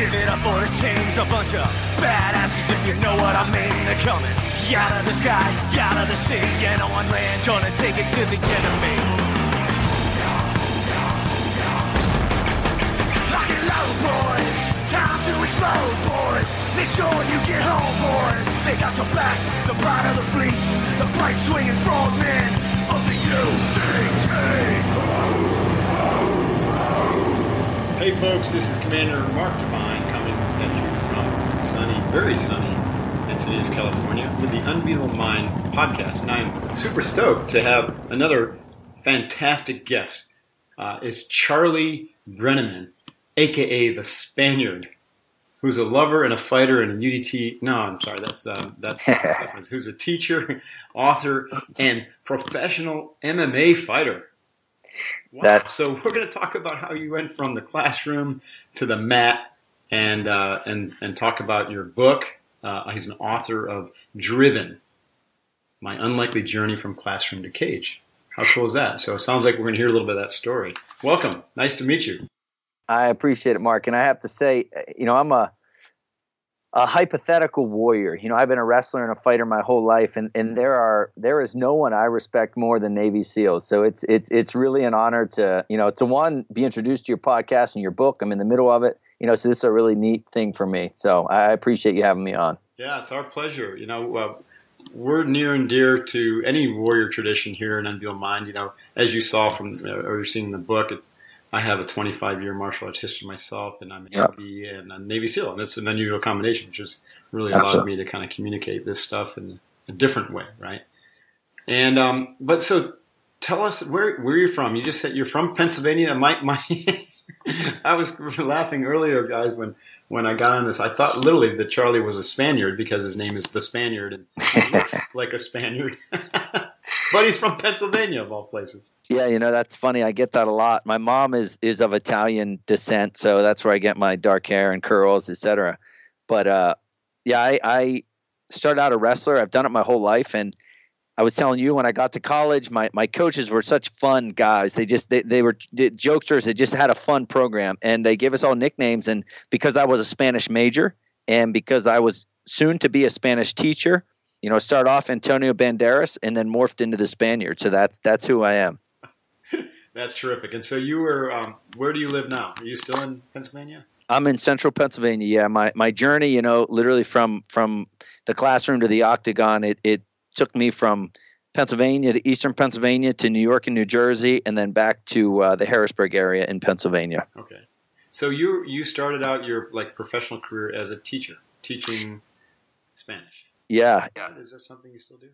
Give it up for the teams, a bunch of badasses if you know what I mean. They're coming out of the sky, out of the sea, and on land, gonna take it to the enemy. Lock it low, boys. Time to explode, boys. Make sure you get home, boys. They got your back, the pride of the fleets, the bright swinging frogmen of the UDT. Hey folks, this is Commander Mark Divine from sunny, very sunny Encinitas, California with the Unbeatable Mind podcast. And I'm super stoked to have another fantastic guest. Uh, is Charlie Brenneman, aka the Spaniard, who's a lover and a fighter and a UDT. No, I'm sorry, that's uh, that's who's a teacher, author, and professional MMA fighter. Wow. That's- so we're going to talk about how you went from the classroom to the mat, and uh, and and talk about your book. Uh, he's an author of Driven: My Unlikely Journey from Classroom to Cage. How cool is that? So it sounds like we're going to hear a little bit of that story. Welcome. Nice to meet you. I appreciate it, Mark. And I have to say, you know, I'm a a hypothetical warrior. You know, I've been a wrestler and a fighter my whole life, and, and there are there is no one I respect more than Navy SEALs. So it's it's it's really an honor to you know to one be introduced to your podcast and your book. I'm in the middle of it. You know, so this is a really neat thing for me. So I appreciate you having me on. Yeah, it's our pleasure. You know, uh, we're near and dear to any warrior tradition here in Unbeatable Mind. You know, as you saw from uh, or you're seeing in the book, it, I have a 25 year martial arts history myself, and I'm an Yep. Navy and a Navy SEAL, and it's an unusual combination, which has really allowed Absolutely. me to kind of communicate this stuff in a different way, right? And um, but so tell us where where you're from. You just said you're from Pennsylvania. My my, I was laughing earlier, guys, when when I got on this. I thought literally that Charlie was a Spaniard because his name is the Spaniard and he looks like a Spaniard, but he's from Pennsylvania of all places. Yeah, you know that's funny. I get that a lot. My mom is is of Italian descent, so that's where I get my dark hair and curls, etc. But uh, yeah, I, I started out a wrestler. I've done it my whole life, and I was telling you when I got to college, my my coaches were such fun guys. They just they, they were jokesters. They just had a fun program, and they gave us all nicknames. And because I was a Spanish major, and because I was soon to be a Spanish teacher, you know, start off Antonio Banderas, and then morphed into the Spaniard. So that's that's who I am. That's terrific. And so you were, um, where do you live now? Are you still in Pennsylvania? I'm in central Pennsylvania. Yeah, my my journey, you know, literally from from the classroom to the octagon, it it took me from Pennsylvania to eastern Pennsylvania to New York and New Jersey, and then back to uh, the Harrisburg area in Pennsylvania. Okay. So you you started out your like professional career as a teacher, teaching Spanish. Yeah, Is that something you still do?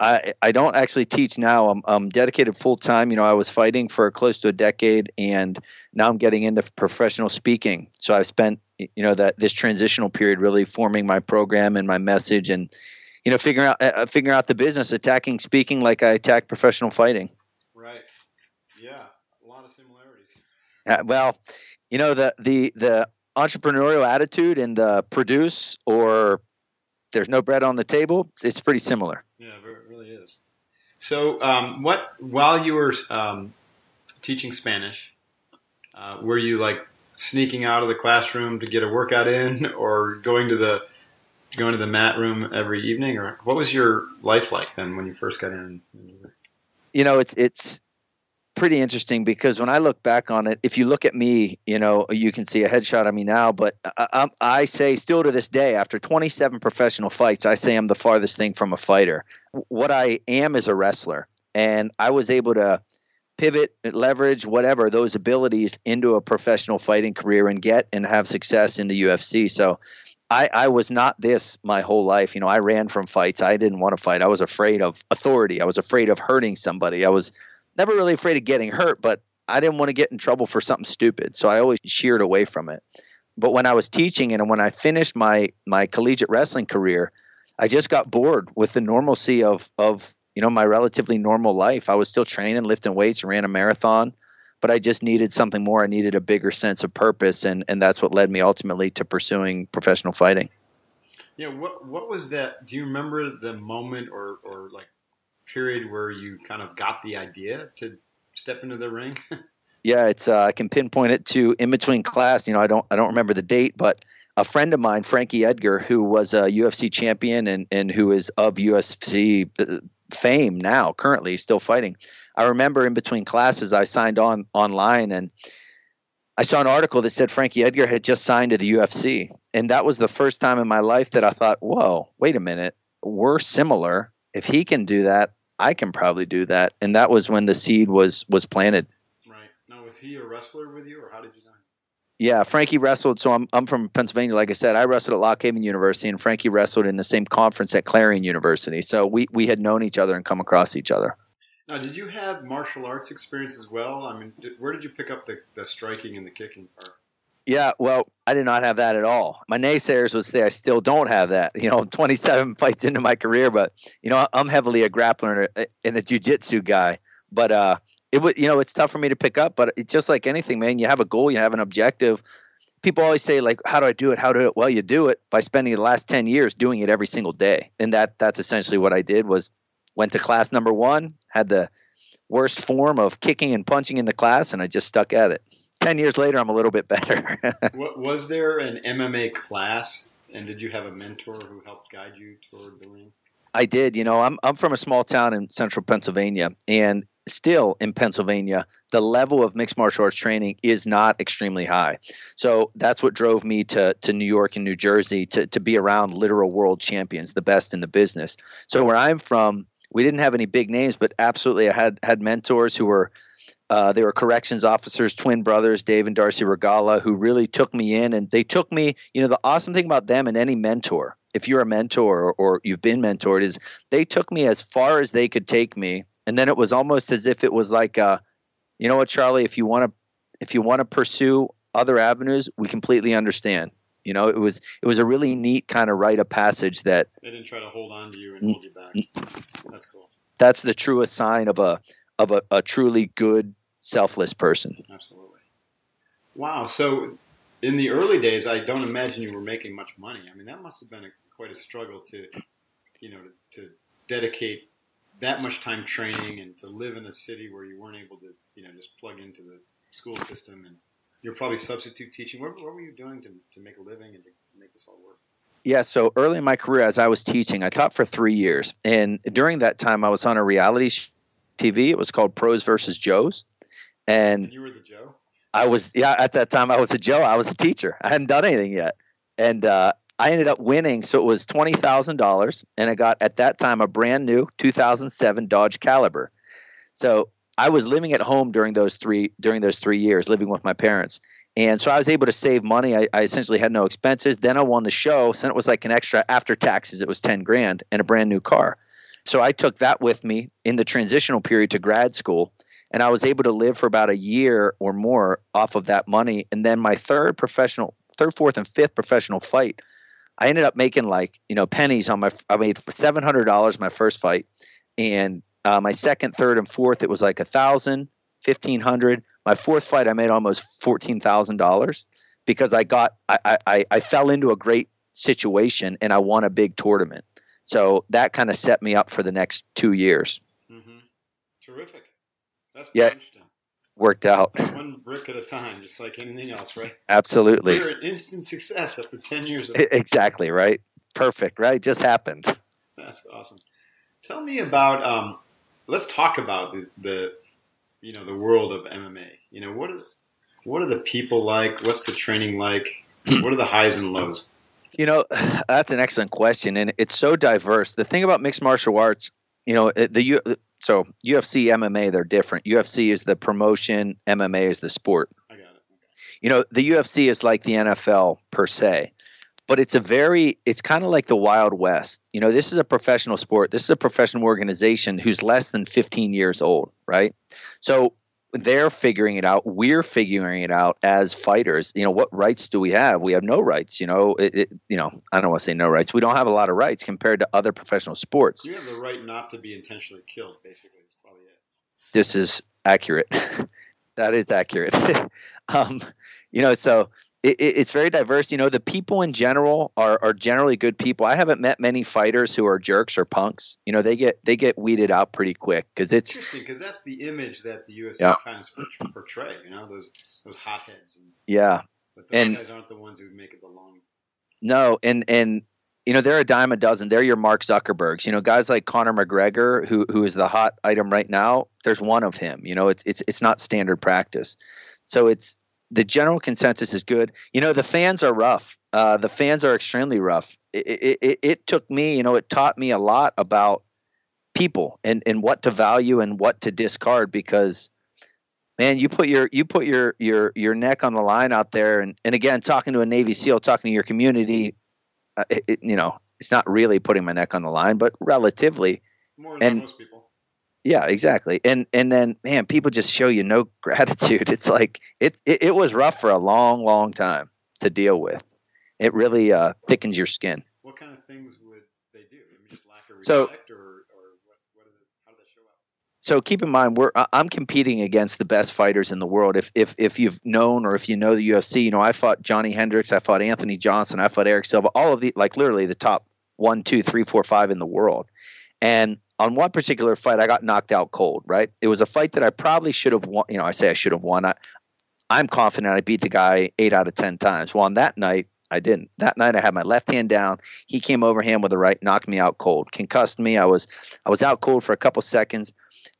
I I don't actually teach now. I'm I'm dedicated full time. You know, I was fighting for close to a decade, and now I'm getting into professional speaking. So I've spent you know that this transitional period really forming my program and my message, and you know figuring out uh, figuring out the business, attacking speaking like I attack professional fighting. Right. Yeah. A lot of similarities. Uh, well, you know the the the entrepreneurial attitude and the produce or there's no bread on the table. It's pretty similar. Yeah, it really is. So, um, what while you were um, teaching Spanish, uh, were you like sneaking out of the classroom to get a workout in, or going to the going to the mat room every evening, or what was your life like then when you first got in? you know it's it's pretty interesting because when I look back on it, if you look at me, you know, you can see a headshot of me now. But I, I say still to this day, after 27 professional fights, I say I'm the farthest thing from a fighter. What I am is a wrestler, and I was able to pivot, leverage whatever those abilities into a professional fighting career and get and have success in the UFC. So I, I was not this my whole life. You know, I ran from fights. I didn't want to fight. I was afraid of authority. I was afraid of hurting somebody. I was never really afraid of getting hurt, but I didn't want to get in trouble for something stupid. So I always sheered away from it. But when I was teaching and when I finished my my collegiate wrestling career, I just got bored with the normalcy of of you know my relatively normal life. I was still training, lifting weights, and ran a marathon but I just needed something more. I needed a bigger sense of purpose, and and that's what led me ultimately to pursuing professional fighting. Yeah, what what was that? Do you remember the moment or or like period where you kind of got the idea to step into the ring? yeah, it's uh, I can pinpoint it to in between class. You know, I don't I don't remember the date, but a friend of mine, Frankie Edgar, who was a UFC champion and and who is of UFC uh, fame now, currently still fighting. I remember in between classes, I signed on online and I saw an article that said Frankie Edgar had just signed to the UFC. And that was the first time in my life that I thought, whoa, wait a minute. We're similar. If he can do that, I can probably do that. And that was when the seed was was planted. Right. Now was he a wrestler with you or how did you know? Yeah, Frankie wrestled. So I'm I'm from Pennsylvania. Like I said, I wrestled at Lock Haven University, and Frankie wrestled in the same conference at Clarion University. So we we had known each other and come across each other. Now, did you have martial arts experience as well? I mean, did, where did you pick up the, the striking and the kicking part? Yeah, well, I did not have that at all. My naysayers would say I still don't have that. You know, 27 fights into my career, but you know, I'm heavily a grappler and a, and a jujitsu guy. But uh, it would, you know, it's tough for me to pick up. But it's just like anything, man. You have a goal, you have an objective. People always say, like, how do I do it? How do it? Well, you do it by spending the last 10 years doing it every single day, and that that's essentially what I did. Was went to class number one, had the worst form of kicking and punching in the class, and I just stuck at it. Ten years later, I'm a little bit better. what, was there an MMA class, and did you have a mentor who helped guide you toward the ring? I did. You know, I'm I'm from a small town in central Pennsylvania, and still in Pennsylvania, the level of mixed martial arts training is not extremely high. So that's what drove me to to New York and New Jersey to to be around literal world champions, the best in the business. So where I'm from, we didn't have any big names, but absolutely, I had had mentors who were uh, they were corrections officers, twin brothers, Dave and Darcy Regala, who really took me in, and they took me. You know, the awesome thing about them and any mentor, if you're a mentor or, or you've been mentored, is they took me as far as they could take me, and then it was almost as if it was like, uh, you know what, Charlie, if you want to, if you want to pursue other avenues, we completely understand. You know, it was it was a really neat kind of rite of passage that they didn't try to hold on to you and mm, hold you back. Mm. That's cool. That's the truest sign of a of a, a truly good, selfless person. Absolutely. Wow. So, in the early days, I don't imagine you were making much money. I mean, that must have been a, quite a struggle to, you know, to, to dedicate that much time training and to live in a city where you weren't able to, you know, just plug into the school system and you're probably substitute teaching. What, what were you doing to, to make a living and to make this all work? Yeah, so early in my career, as I was teaching, I taught for three years, and during that time, I was on a reality TV. It was called Pros versus Joes, and, and you were the Joe. I was yeah. At that time, I was a Joe. I was a teacher. I hadn't done anything yet, and uh, I ended up winning. So it was twenty thousand dollars, and I got at that time a brand new 2007 Dodge Caliber. So I was living at home during those three during those three years, living with my parents. And so I was able to save money. I, I, essentially had no expenses. Then I won the show. So then it was like an extra after taxes. It was ten grand and a brand new car. So I took that with me in the transitional period to grad school, and I was able to live for about a year or more off of that money. And then my third professional, third, fourth, and fifth professional fight, I ended up making like you know pennies on my. I made seven hundred dollars my first fight, and uh, my second, third, and fourth, it was like a thousand, fifteen hundred. My fourth fight, I made almost fourteen thousand dollars because I got I, I I fell into a great situation and I won a big tournament. So that kind of set me up for the next two years. Mm-hmm. Terrific. That's yeah, worked out. One brick at a time, just like anything else, right? Absolutely. You're an instant success after ten years. Of- exactly right. Perfect. Right. Just happened. That's awesome. Tell me about um, let's talk about the, the you know the world of MMA. You know what are what are the people like? What's the training like? what are the highs and lows? You know, that's an excellent question, and it's so diverse. The thing about mixed martial arts, you know, the so UFC, MMA, they're different. UFC is the promotion, MMA is the sport. I got it. Okay. You know, the UFC is like the NFL per se, but it's a very it's kind of like the wild west you know this is a professional sport this is a professional organization who's less than 15 years old right so they're figuring it out we're figuring it out as fighters you know what rights do we have we have no rights you know it, it, you know i don't want to say no rights we don't have a lot of rights compared to other professional sports You have the right not to be intentionally killed, basically. That's probably it. this is accurate. that is accurate. um, you know, so it, it, it's very diverse. You know, the people in general are are generally good people. I haven't met many fighters who are jerks or punks. You know, they get they get weeded out pretty quick because it's Interesting, because that's the image that the UFC Yeah. kind of portray. You know, those those hotheads, and, yeah, but those And- guys aren't the ones who make it the long. no, and and you know they're a dime a dozen. They're your Mark Zuckerbergs. You know, guys like Conor McGregor, who who is the hot item right now. There's one of him. You know, it's it's it's not standard practice. So it's the general consensus is good. You know, the fans are rough. Uh, the fans are extremely rough. It, it, it, it took me, you know, it taught me a lot about people and, and what to value and what to discard because man, you put your you put your your your neck on the line out there and, and again talking to a Navy SEAL, talking to your community, uh, it, it- you know, it's not really putting my neck on the line, but relatively More than And- most people. Yeah, exactly. And and then man, people just show you no gratitude. It's like it it, it was rough for a long, long time to deal with. It really uh, thickens your skin. What kind of things would they do? I mean, just lack of So- respect, or, or what? What is it, how did that show up? So keep in mind, we're I'm competing against the best fighters in the world. If if if you've known or if you know the UFC, you know I fought Johnny Hendricks, I fought Anthony Johnson, I fought Erick Silva, all of the like literally the top one, two, three, four, five in the world. And on one particular fight, I got knocked out cold. Right, it was a fight that I probably should have won. You know, I say I should have won. I, I'm confident I beat the guy eight out of ten times. Well, on that night, I didn't. That night, I had my left hand down. He came overhand with the right, knocked me out cold, concussed me. I was I was out cold for a couple seconds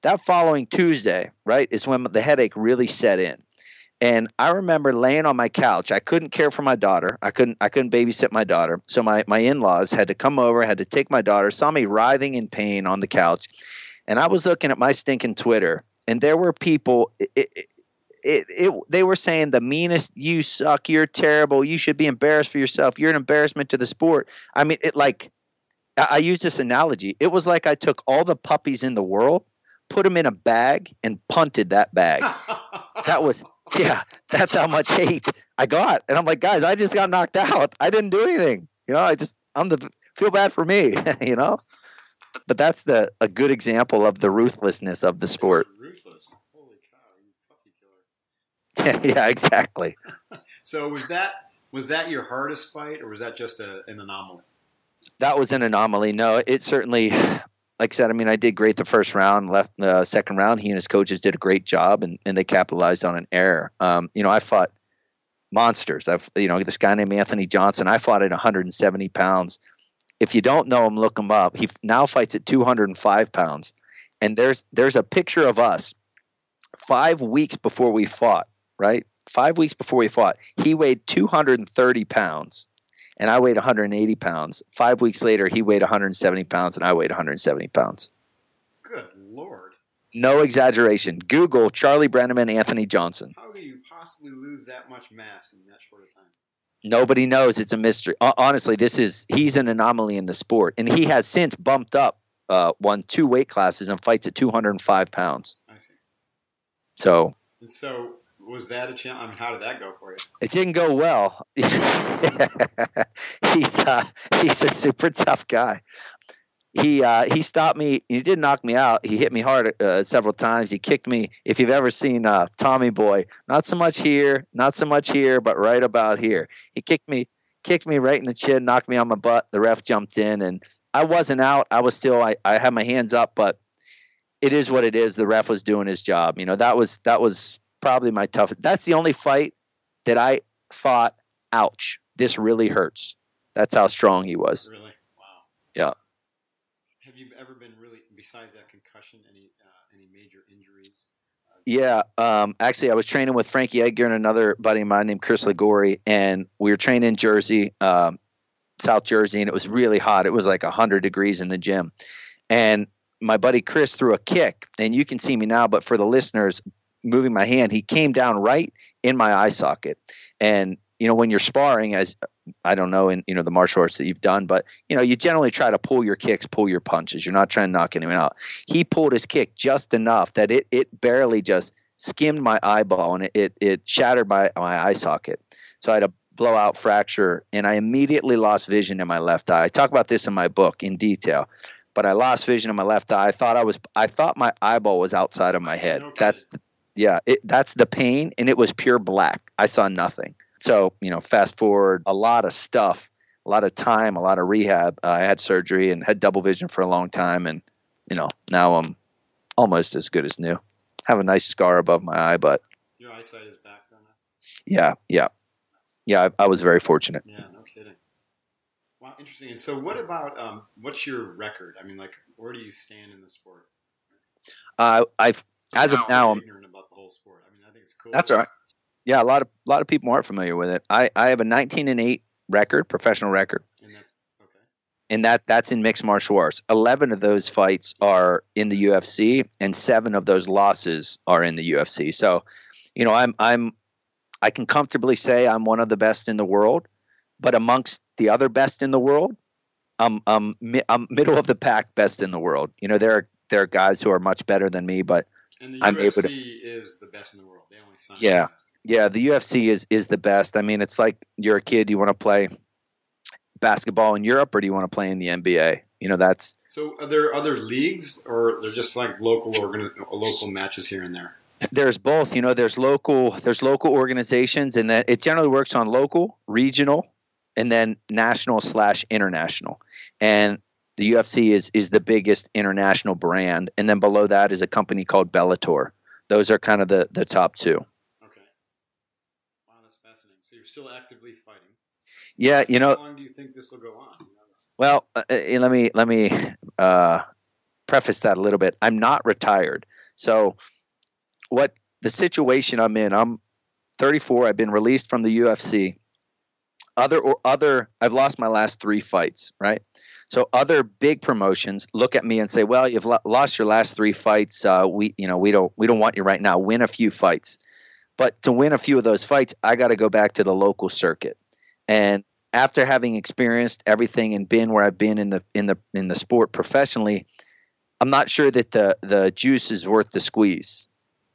that following Tuesday, right, is when the headache really set in. And I remember laying on my couch. I couldn't care for my daughter. I couldn't I couldn't babysit my daughter. So my, my in-laws had to come over, had to take my daughter, saw me writhing in pain on the couch. And I was looking at my stinking Twitter, and there were people it, it, it, it, they were saying the meanest you suck, you're terrible, you should be embarrassed for yourself, you're an embarrassment to the sport. I mean, it like I, I use this analogy. It was like I took all the puppies in the world put them in a bag and punted that bag. That was yeah, that's how much hate I got. And I'm like, guys, I just got knocked out. I didn't do anything. You know, I just I'm the feel bad for me, you know? But that's the a good example of the ruthlessness of the sport. Ruthless. Holy cow! You puppy killer. yeah, exactly. So was that was that your hardest fight, or was that just a, an anomaly? That was an anomaly. No, it certainly like I said, I mean, I did great the first round, left the second round. He and his coaches did a great job, and, and they capitalized on an error. Um, you know, I fought monsters. I've, you know, this guy named Anthony Johnson. I fought at 170 pounds. If you don't know him, look him up. He now fights at 205 pounds, and there's there's a picture of us five weeks before we fought. Right, five weeks before we fought, he weighed 230 pounds and I weighed 180 pounds. Five weeks later, he weighed 170 pounds, and I weighed 170 pounds. Good lord! No exaggeration. Google Charlie Brenneman, Anthony Johnson. How do you possibly lose that much mass in that short of time? Nobody knows. It's a mystery. Honestly, this is he's an anomaly in the sport, and he has since bumped up, uh, won two weight classes and fights at 205 pounds. I see. So And so was that a challenge? I mean, how did that go for you? it didn't go well. he's uh, he's a super tough guy. He uh, he stopped me. He did knock me out. He hit me hard uh, several times. He kicked me. If you've ever seen uh, Tommy Boy, not so much here, not so much here, but right about here. He kicked me, kicked me right in the chin, knocked me on my butt. The ref jumped in, and I wasn't out. I was still. I, I had my hands up, but it is what it is. The ref was doing his job. You know that was that was probably my toughest. That's the only fight that I thought, ouch, this really hurts. That's how strong he was. Really? Wow. Yeah. Have you ever been really besides that concussion? Any uh, any major injuries? Yeah, um, actually, I was training with Frankie Edgar and another buddy of mine named Chris Liguori, and we were training in Jersey, um, South Jersey, and it was really hot. It was like 100 degrees in the gym. And my buddy Chris threw a kick, and you can see me now, but for the listeners, moving my hand, he came down right in my eye socket. And, you know, when you're sparring, as I don't know in you know the martial arts that you've done, but you know you generally try to pull your kicks, pull your punches. You're not trying to knock anyone out. He pulled his kick just enough that it it barely just skimmed my eyeball and it it, it shattered my my eye socket. So I had a blowout fracture, and I immediately lost vision in my left eye. I talk about this in my book in detail, but I lost vision in my left eye. I thought I was I thought my eyeball was outside of my head. Okay. That's yeah, it, that's the pain, and it was pure black. I saw nothing. So you know, fast forward a lot of stuff, a lot of time, a lot of rehab. Uh, I had surgery and had double vision for a long time, and you know now I'm almost as good as new. Have a nice scar above my eye, but Your eyesight is back then. yeah, yeah, yeah. I, I was very fortunate. Yeah, no kidding. Wow, interesting. And so, what about um, what's your record? I mean, like, where do you stand in the sport? Uh, I've as of now, I'm ignorant about the whole sport. I mean, I think it's cool. That's all right. Yeah, a lot of a lot of people aren't familiar with it. I, I have a 19 and 8 record, professional record, And that's okay. and that that's in mixed martial arts. 11 of those fights are in the UFC, and seven of those losses are in the UFC. So, you know, I'm I'm I can comfortably say I'm one of the best in the world, but amongst the other best in the world, I'm I'm mi- I'm middle of the pack best in the world. You know, there are there are guys who are much better than me, but And the I'm UFC able to- is the best in the world. They only sign Yeah. the. Yeah, the UFC is is the best. I mean, it's like you're a kid, you want to play basketball in Europe or do you want to play in the NBA? You know, that's So, are there other leagues, or they're just like local organ- local matches here and there? there's both, you know, there's local there's local organizations and then it generally works on local, regional, and then national slash international. And the UFC is is the biggest international brand. And then below that is a company called Bellator. Those are kind of the the top two. Okay. Wow, that's fascinating. So, you're still actively fighting. Yeah, you know, How long do you think this will go on? Well, uh, uh, let me let me uh, preface that a little bit. I'm not retired, so what the situation I'm in? I'm 34. I've been released from the UFC. Other or other, I've lost my last three fights. Right, so other big promotions look at me and say, "Well, you've lo- lost your last three fights. Uh, we, you know, we don't we don't want you right now. Win a few fights." But to win a few of those fights, I got to go back to the local circuit. And after having experienced everything and been where I've been in the in the in the sport professionally, I'm not sure that the the juice is worth the squeeze.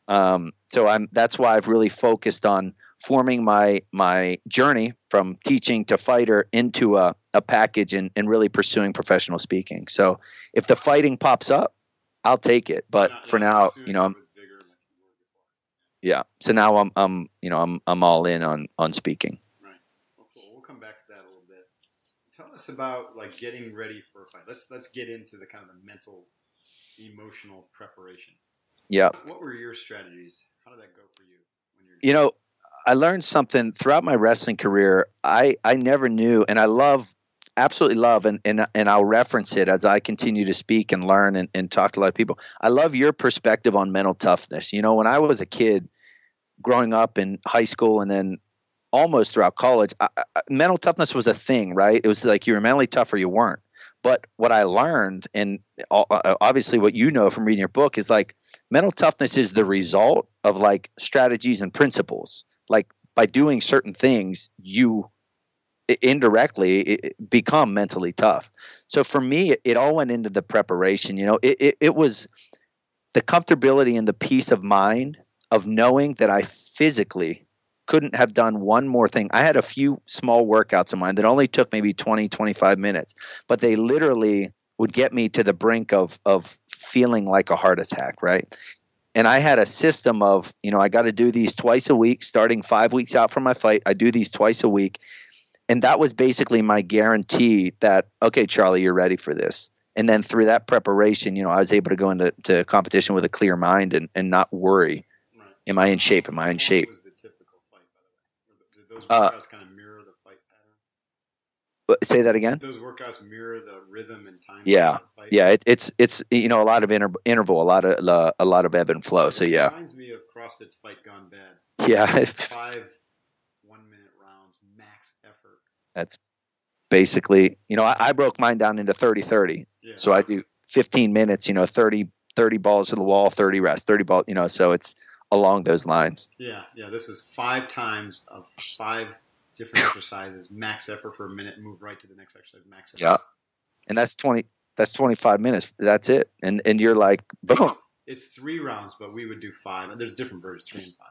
Um, so I'm that's why I've really focused on forming my my journey from teaching to fighter into a, a package and, and really pursuing professional speaking. So if the fighting pops up, I'll take it. But Not- for now, you know, I'm, with vigor like you were before. yeah. So now I'm I'm you know I'm I'm all in on on speaking. Right. Well, cool. We'll come back to that a little bit. Tell us about like getting ready for a fight. Let's let's get into the kind of the mental, emotional preparation. Yeah. What were your strategies? How did that go for you when you're? you know i learned something throughout my wrestling career. I i never knew and i love absolutely love and and, and i'll reference it as i continue to speak and learn and, and talk to a lot of people. I love your perspective on mental toughness. You know when i was a kid growing up in high school and then almost throughout college I, I, mental toughness was a thing right? It was like you were mentally tough or you weren't. But what i learned and obviously what you know from reading your book is like mental toughness is the result of like strategies and principles like by doing certain things you indirectly become mentally tough. So for me it, all went into the preparation you know? It, it, it was the comfortability and the peace of mind of knowing that i physically couldn't have done one more thing. I had a few small workouts of mine that only took maybe 20 25 minutes but they literally would get me to the brink of of feeling like a heart attack right and I had a system of, you know, I got to do these twice a week, starting five weeks out from my fight. I do these twice a week. And that was basically my guarantee that, okay, Charlie, you're ready for this. And then through that preparation, you know, I was able to go into to competition with a clear mind and, and not worry. Right. Am I in shape? Am I in shape? was the typical fight, by the way? Did those Uh, kind of mirror the fight pattern? But- Say that again. Those workouts mirror the rhythm and time? Yeah. of the fight? Yeah, it, it's it's you know a lot of inter- interval, a lot of uh, a lot of ebb and flow. So It yeah, reminds me of CrossFit's Fight Gone Bad. yeah, Five one minute rounds, max effort. that's basically you know I, I broke mine down into 30-30. Yeah. So I do 15 minutes, you know, 30, 30 balls to the wall, 30 rest, 30 ball, you know, so it's along those lines. Yeah, yeah. This is five times of five different exercises, max effort for a minute, move right to the next exercise, max effort. Yeah. And that's 20 that's 25 minutes. That's it. And and you're like boom. It's three rounds, but we would do five. And there's different versions, three and five.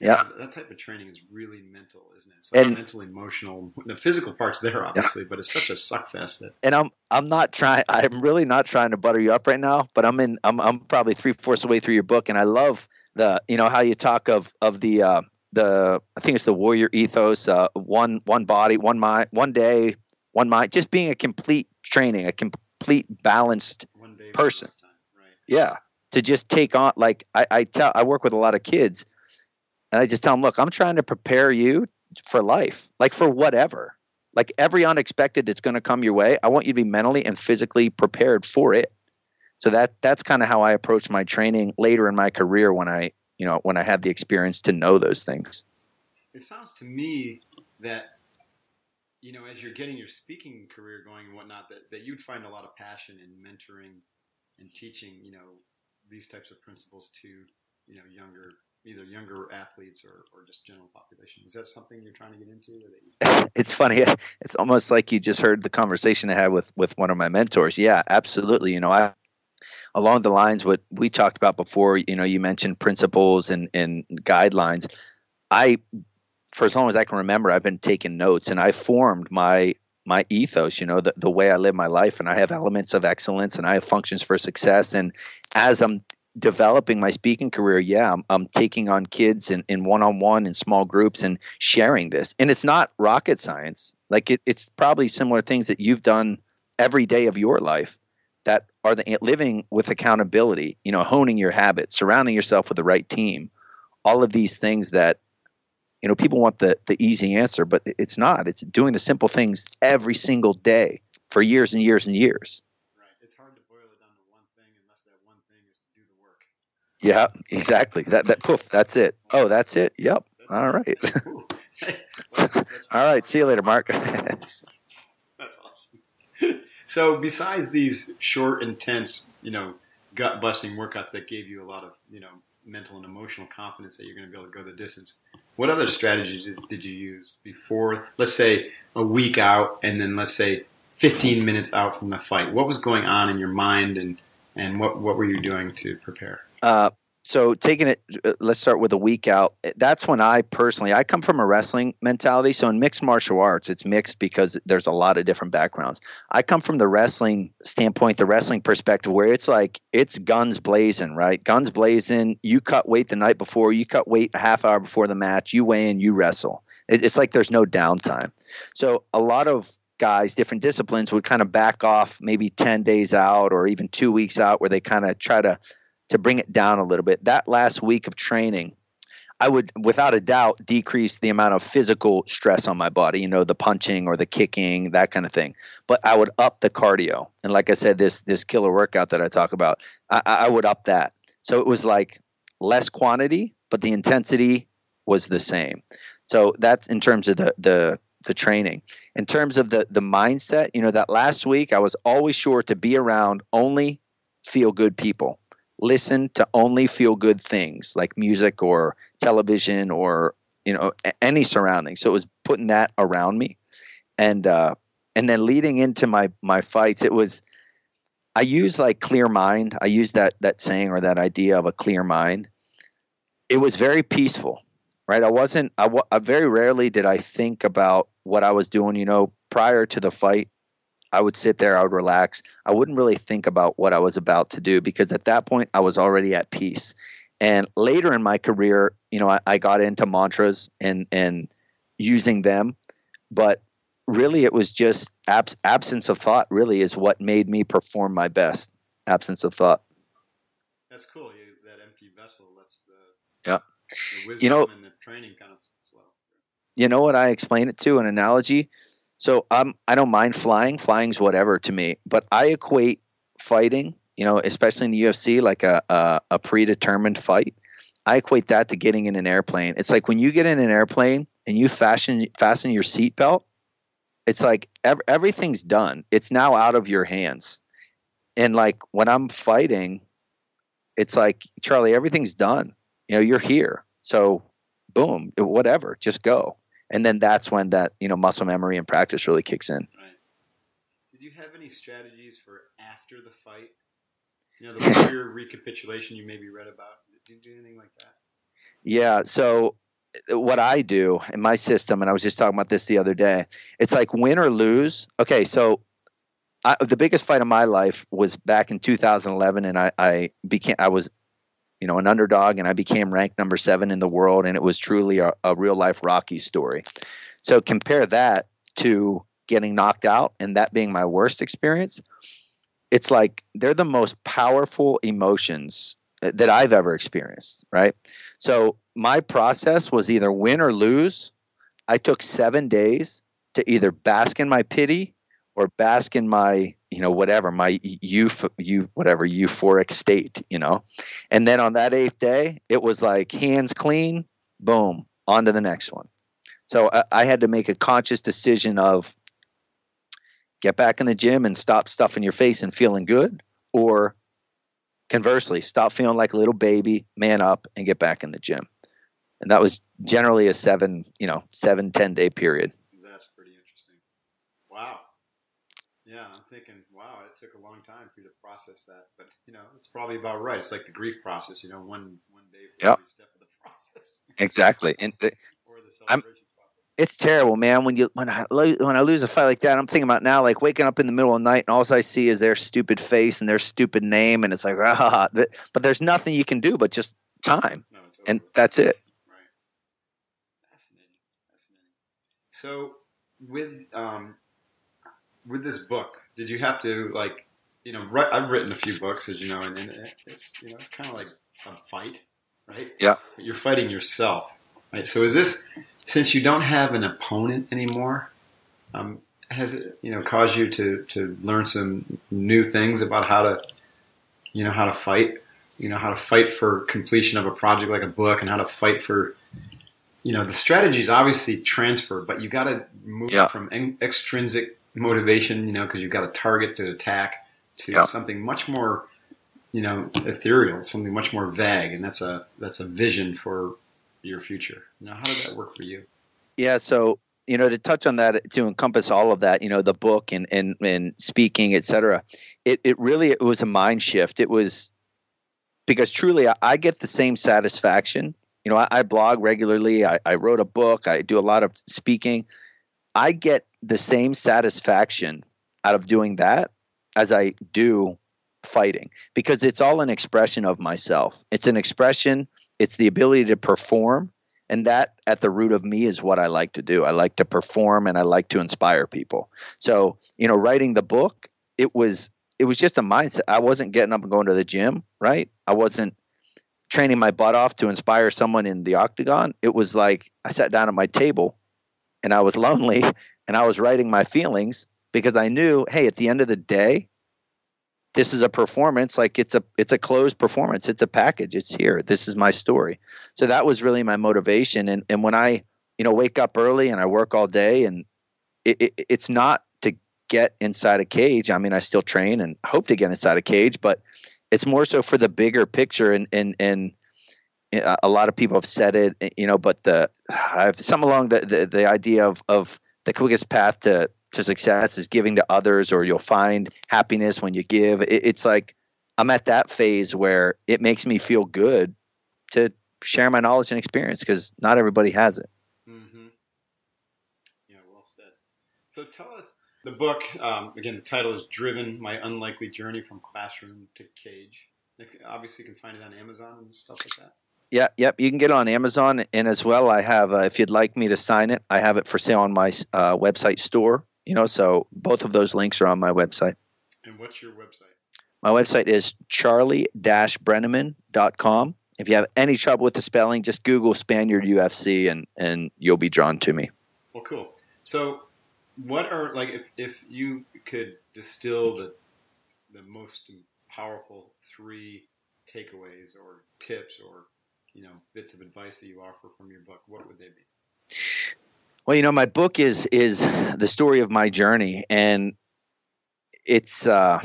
Yeah. So that type of training is really mental, isn't it? It's like And- mental, emotional. The physical part's there, obviously, but it's such a suck fest that and I'm I'm not trying. I'm really not trying to butter you up right now. But I'm in. I'm I'm probably three fourths of the way through your book, and I love the you know how you talk of of the uh, the I think it's the warrior ethos. Uh, one one body, one mind, one day, one mind. Just being a complete training, a complete balanced. one day Person. Time, right? Yeah, to just take on like I, I tell I work with a lot of kids, and I just tell them, look, I'm trying to prepare you for life, like for whatever. Like every unexpected that's going to come your way, I want you to be mentally and physically prepared for it. So that that's kind of how I approach my training later in my career when I, you know, when I have the experience to know those things. It sounds to me that you know, as you're getting your speaking career going and whatnot, that, that you'd find a lot of passion in mentoring and teaching, you know, these types of principles to, you know, younger either younger athletes or, or just general population. Is that something you're trying to get into? You, it's funny. It's almost like you just heard the conversation I had with with one of my mentors. Yeah, absolutely. You know, I along the lines what we talked about before. You know, you mentioned principles and and guidelines. I, for as long as I can remember, I've been taking notes, and I formed my my ethos. You know, the the way I live my life, and I have elements of excellence, and I have functions for success. And as I'm developing my speaking career, yeah, I'm, I'm taking on kids in, in one-on-one in small groups and sharing this. And it's not rocket science. Like it, it's probably similar things that you've done every day of your life are the living with accountability, you know, honing your habits, surrounding yourself with the right team, all of these things that, you know, people want the, the easy answer, but it's not. It's doing the simple things every single day for years and years and years. right. It's hard to boil it down to one thing unless that one thing is to do the work. Yeah, exactly. That that poof, that's it. Oh, that's it. Yep. All right. Ooh. Well, that's- All right. See you later, Mark. So, besides these short, intense, you know, gut busting workouts that gave you a lot of, you know, mental and emotional confidence that you're going to be able to go the distance, what other strategies did, did you use before, let's say, a week out, and then let's say 15 minutes out from the fight? What was going on in your mind, and and what what were you doing to prepare? Uh, so taking it, uh, let's start with a week out. That's when I personally, I come from a wrestling mentality. So in mixed martial arts, it's mixed because there's a lot of different backgrounds. I come from the wrestling standpoint, the wrestling perspective, where it's like it's guns blazing, right? Guns blazing. You cut weight the night before, you cut weight a half hour before the match, you weigh in, you wrestle. It's like there's no downtime. So a lot of guys, different disciplines would kind of back off maybe 10 days out or even two weeks out where they kind of try to to bring it down a little bit. That last week of training, I would without a doubt decrease the amount of physical stress on my body, you know, the punching or the kicking, that kind of thing. But I would up the cardio. And like I said, this this killer workout that I talk about, I, I would up that. So it was like less quantity, but the intensity was the same. So that's in terms of the the the training. In terms of the the mindset, you know, that last week I was always sure to be around only feel good people. Listen to only feel good things like music or television or you know any surrounding. So it was putting that around me, and uh, and then leading into my my fights, it was I use like clear mind. I use that that saying or that idea of a clear mind. It was very peaceful, right? I wasn't. I, I very rarely did I think about what I was doing. You know, prior to the fight, I would sit there, I would relax. I wouldn't really think about what I was about to do because at that point I was already at peace. And later in my career, you know, I, I got into mantras and and using them, but really it was just abs- absence of thought. Really is what made me perform my best. Absence of thought. That's cool. You, that empty vessel. That's the Yeah. The wisdom You know- and the training kind of flow. you know what I explain it to an analogy. So I'm I don't mind flying. Flying's whatever to me, but I equate fighting, you know, especially in the UFC, like a a, a predetermined fight. I equate that to getting in an airplane. It's like when you get in an airplane and you fasten fasten your seatbelt. It's like ev- everything's done. It's now out of your hands. And like when I'm fighting, it's like Charlie, everything's done. You know, you're here. So boom, whatever, just go and then that's when that you know muscle memory and practice really kicks in. Right. Did you have any strategies for after the fight? You know, the warrior recapitulation you maybe read about. Did you do anything like that? Yeah. So what I do in my system, and I was just talking about this the other day, it's like win or lose. Okay, so I, the biggest fight of my life was back in 2011, and I, I became I was, you know, an underdog, and I became ranked number seven in the world, and it was truly a, a real life Rocky story. So compare that to getting knocked out, and that being my worst experience. It's like they're the most powerful emotions uh, that I've ever experienced, right? So my process was either win or lose. I took seven days to either bask in my pity or bask in my, you know, whatever, my you, you, whatever euphoric state, you know. And then on that eighth day, it was like hands clean, boom, on to the next one. So I, I had to make a conscious decision of get back in the gym and stop stuffing your face and feeling good, or conversely, stop feeling like a little baby, man up, and get back in the gym and that was generally a seven, you know, seven ten day period. That's pretty interesting. Wow. Yeah, I'm thinking, wow, it took a long time for you to process that, but you know, it's probably about right. It's like the grief process, you know, one one day for yep. every step of the process. exactly, and the, I'm, it's terrible, man. When you when I when I lose a fight like that, I'm thinking about now, like waking up in the middle of the night, and all I see is their stupid face and their stupid name, and it's like, ah, but, but there's nothing you can do but just time, no, and that's it. So with um, with this book, did you have to like, you know, write, I've written a few books, as you know, and, and it's you know it's kind of like a fight, right? Yeah. But you're fighting yourself, right? So is this since you don't have an opponent anymore? Um, has it you know caused you to to learn some new things about how to you know how to fight you know how to fight for completion of a project like a book and how to fight for you know the strategies obviously transfer, but you got to move yeah. from en- extrinsic motivation, you know, because you've got a target to attack, to yeah. something much more, you know, ethereal, something much more vague, and that's a that's a vision for your future. Now, how did that work for you? Yeah, so you know to touch on that to encompass all of that you know the book and and, and speaking etc it, it really it was a mind shift it was because truly I, I get the same satisfaction you know, I, I blog regularly. I, I wrote a book. I do a lot of speaking. I get the same satisfaction out of doing that as I do fighting because it's all an expression of myself. It's an expression, it's the ability to perform. And that at the root of me is what I like to do. I like to perform and I like to inspire people. So, you know, writing the book, it was it was just a mindset. I wasn't getting up and going to the gym, right? I wasn't training my butt off to inspire someone in the octagon. It was like I sat down at my table and I was lonely and I was writing my feelings because I knew, hey, at the end of the day, this is a performance like it's a it's a closed performance. It's a package. It's here. This is my story. So that was really my motivation. And and when i you know wake up early and i work all day and it, it, it's not to get inside a cage. I mean i still train and hope to get inside a cage but it's more so for the bigger picture and and and a lot of people have said it you know but the I've some along the, the the idea of of the quickest path to to success is giving to others or you'll find happiness when you give it, it's like i'm at that phase where it makes me feel good to share my knowledge and experience because not everybody has it mm-hmm. yeah well said so tell us the book, um, again, the title is Driven My Unlikely Journey from Classroom to Cage. Obviously, you can find it on Amazon and stuff like that. Yeah, yep. You can get it on Amazon, and as well, I have. Uh, if you'd like me to sign it, I have it for sale on my uh, website store. You know, so both of those links are on my website. And what's your website? My website is charlie-brenneman.com. If you have any trouble with the spelling, just Google Spaniard UFC, and and you'll be drawn to me. Well, cool. So what are like if if you could distill the the most powerful three takeaways or tips or you know bits of advice that you offer from your book what would they be well you know my book is is the story of my journey and it's uh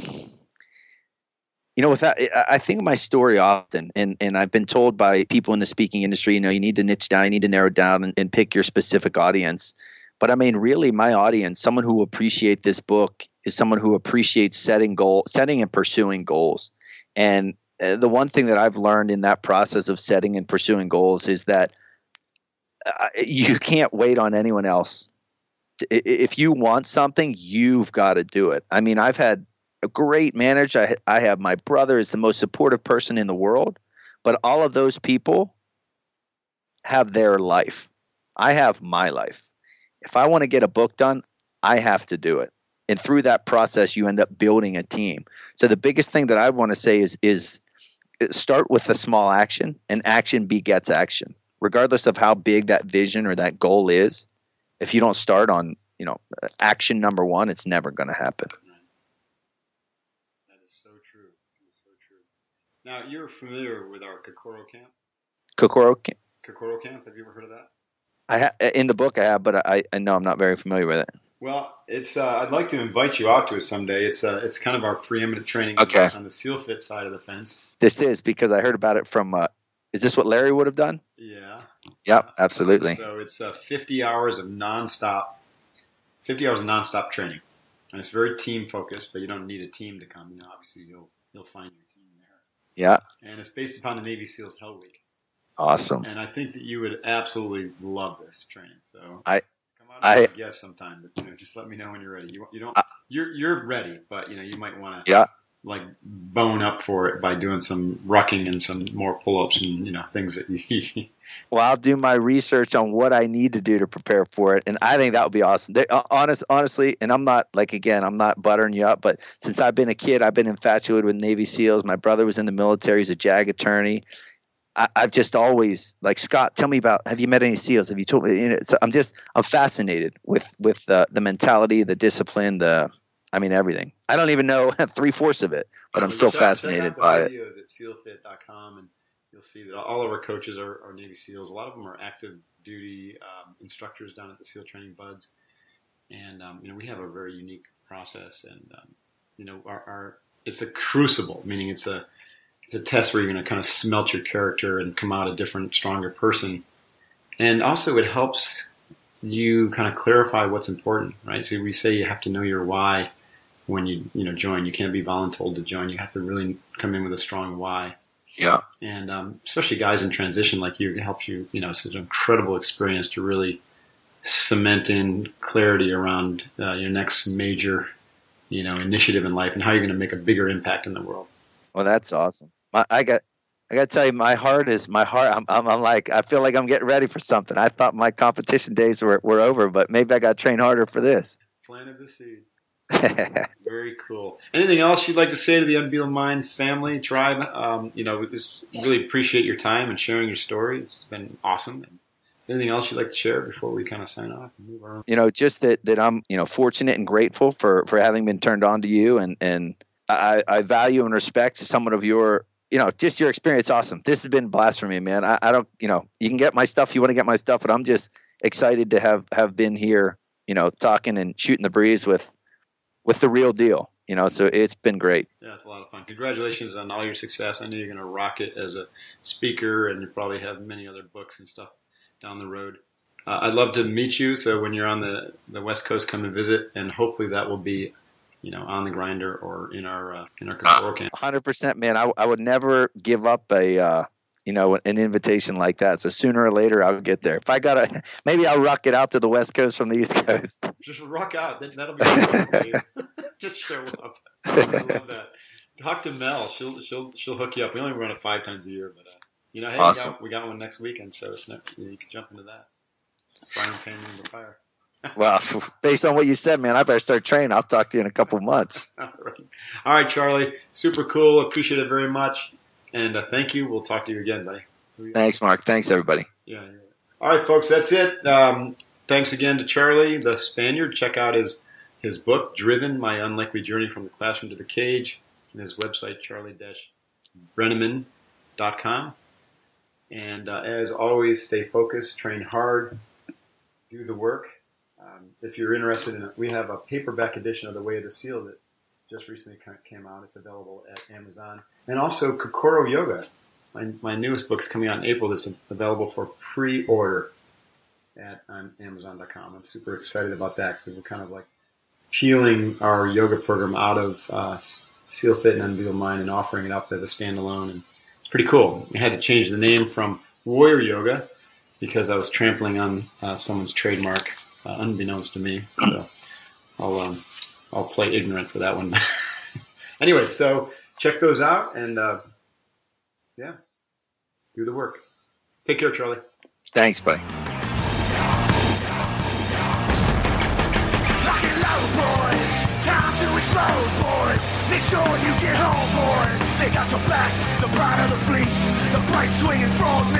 you know, with that, I think my story often, and, and I've been told by people in the speaking industry, you know, you need to niche down, you need to narrow down and, and pick your specific audience. But I mean, really, my audience, someone who will appreciate this book, is someone who appreciates setting goal, setting and pursuing goals. And the one thing that I've learned in that process of setting and pursuing goals is that uh, you can't wait on anyone else. If you want something, you've got to do it. I mean, I've had a great manager. I, I have my brother is the most supportive person in the world, but all of those people have their life. I have my life. If I want to get a book done, I have to do it. And through that process, you end up building a team. So the biggest thing that I want to say is is start with a small action, and action begets action. Regardless of how big that vision or that goal is, if you don't start on you know action number one, it's never going to happen. That is so true. That is so true. Now, you're familiar with our Kokoro camp? Kokoro camp? Kokoro camp, have you ever heard of that? I ha- in the book I have, but I, I know I'm not very familiar with it. Well, it's uh, I'd like to invite you out to it someday. It's uh, it's kind of our preeminent training okay. on the seal fit side of the fence. This is because I heard about it from. Uh, is this what Larry would have done? Yeah. Yep, absolutely. So it's uh, 50 hours of nonstop, 50 hours of nonstop training, and it's very team focused. But you don't need a team to come. You know, obviously you'll you'll find your team there. yeah. And it's based upon the Navy SEALs Hell Week. Awesome. And I think that you would absolutely love this training. So I I guess sometime, but you know, just let me know when you're ready. You you don't you're you're ready, but you know you might want to yeah like bone up for it by doing some rucking and some more pull ups and you know things that you. well, I'll do my research on what I need to do to prepare for it, and I think that would be awesome. They, uh, honest, honestly, and I'm not like again, I'm not buttering you up, but since I've been a kid, I've been infatuated with Navy SEALs. My brother was in the military; he's a JAG attorney. I, have just always like Scott. Tell me about. Have you met any SEALs? Have you told me? You know, so I'm just I'm fascinated with with the the mentality, the discipline, the I mean everything. I don't even know three fourths of it, but I'm still fascinated by it. Videos at SEALFit.com and you'll see that all of our coaches are, are Navy SEALs. A lot of them are active duty um, instructors down at the SEAL Training BUD/S, and um, you know we have a very unique process, and um, you know our, our, it's a crucible, meaning it's a it's a test where you're going to kind of smelt your character and come out a different, stronger person, and also it helps you kind of clarify what's important, right? So we say you have to know your why when you you know join. You can't be voluntold to join. You have to really come in with a strong why. Yeah. And um, especially guys in transition like you, it helps you. You know, it's an incredible experience to really cement in clarity around uh, your next major, you know, initiative in life and how you're going to make a bigger impact in the world. Well, that's awesome. My, I got. I got to tell you, my heart is my heart. I'm, I'm, I'm, like, I feel like I'm getting ready for something. I thought my competition days were, were over, but maybe I got to train harder for this. Planted the seed. Very cool. Anything else you'd like to say to the Unbeatable Mind family, tribe? Um, you know, we just really appreciate your time and sharing your story. It's been awesome. Anything else you'd like to share before we kind of sign off and move on? You know, just that, that I'm, you know, fortunate and grateful for, for having been turned on to you and, and I, I value and respect someone of your, you know, just your experience. Awesome. This has been blast for me, man. I, I don't, you know, you can get my stuff. You want to get my stuff, but I'm just excited to have, have been here, you know, talking and shooting the breeze with, with the real deal. You know, so it's been great. Yeah, it's a lot of fun. Congratulations on all your success. I know you're going to rock it as a speaker, and you probably have many other books and stuff down the road. Uh, I'd love to meet you. So when you're on the, the West Coast, come and visit, and hopefully that will be, you know, on the grinder or in our uh, in our Kokoro camp. Hundred percent, man. I, I would never give up a uh, you know an invitation like that. So sooner or later I'll get there. If I gotta, maybe I'll ruck it out to the West Coast from the East Coast. Just rock out. That'll be just show up. I love that. Talk to Mel. She'll she'll she'll hook you up. We only run it five times a year, but uh, you know, hey, awesome. we, got, we got one next weekend, so it's not, you, know, you can jump into that. Fire painting the fire. Well, based on what you said, man, I better start training. I'll talk to you in a couple months. All right. All right, Charlie. Super cool. Appreciate it very much. And uh, thank you. We'll talk to you again, buddy. Thanks, Mark. Thanks, everybody. Yeah. yeah. All right, folks. That's it. Um, thanks again to Charlie, the Spaniard. Check out his his book, Driven: My Unlikely Journey from the Classroom to the Cage, and his website, charlie-brenneman.com. And uh, as always, stay focused, train hard, do the work. Um, if you're interested in it, we have a paperback edition of The Way of the Seal that just recently came out. It's available at Amazon. And also Kokoro Yoga. My, my newest book is coming out in April. It's available for pre-order at on Amazon.com. I'm super excited about that because we're kind of like peeling our yoga program out of uh, Seal Fit and Unbeatable Mind and offering it up as a standalone. And it's pretty cool. We had to change the name from Warrior Yoga because I was trampling on uh, someone's trademark, uh, unbeknownst to me. So I'll um, I'll play ignorant for that one. anyway, so check those out and uh, yeah, do the work. Take care, Charlie. Thanks, buddy. explode, boys. Make sure you get home, boys. They got your back, the pride of the fleets, the bright swinging frog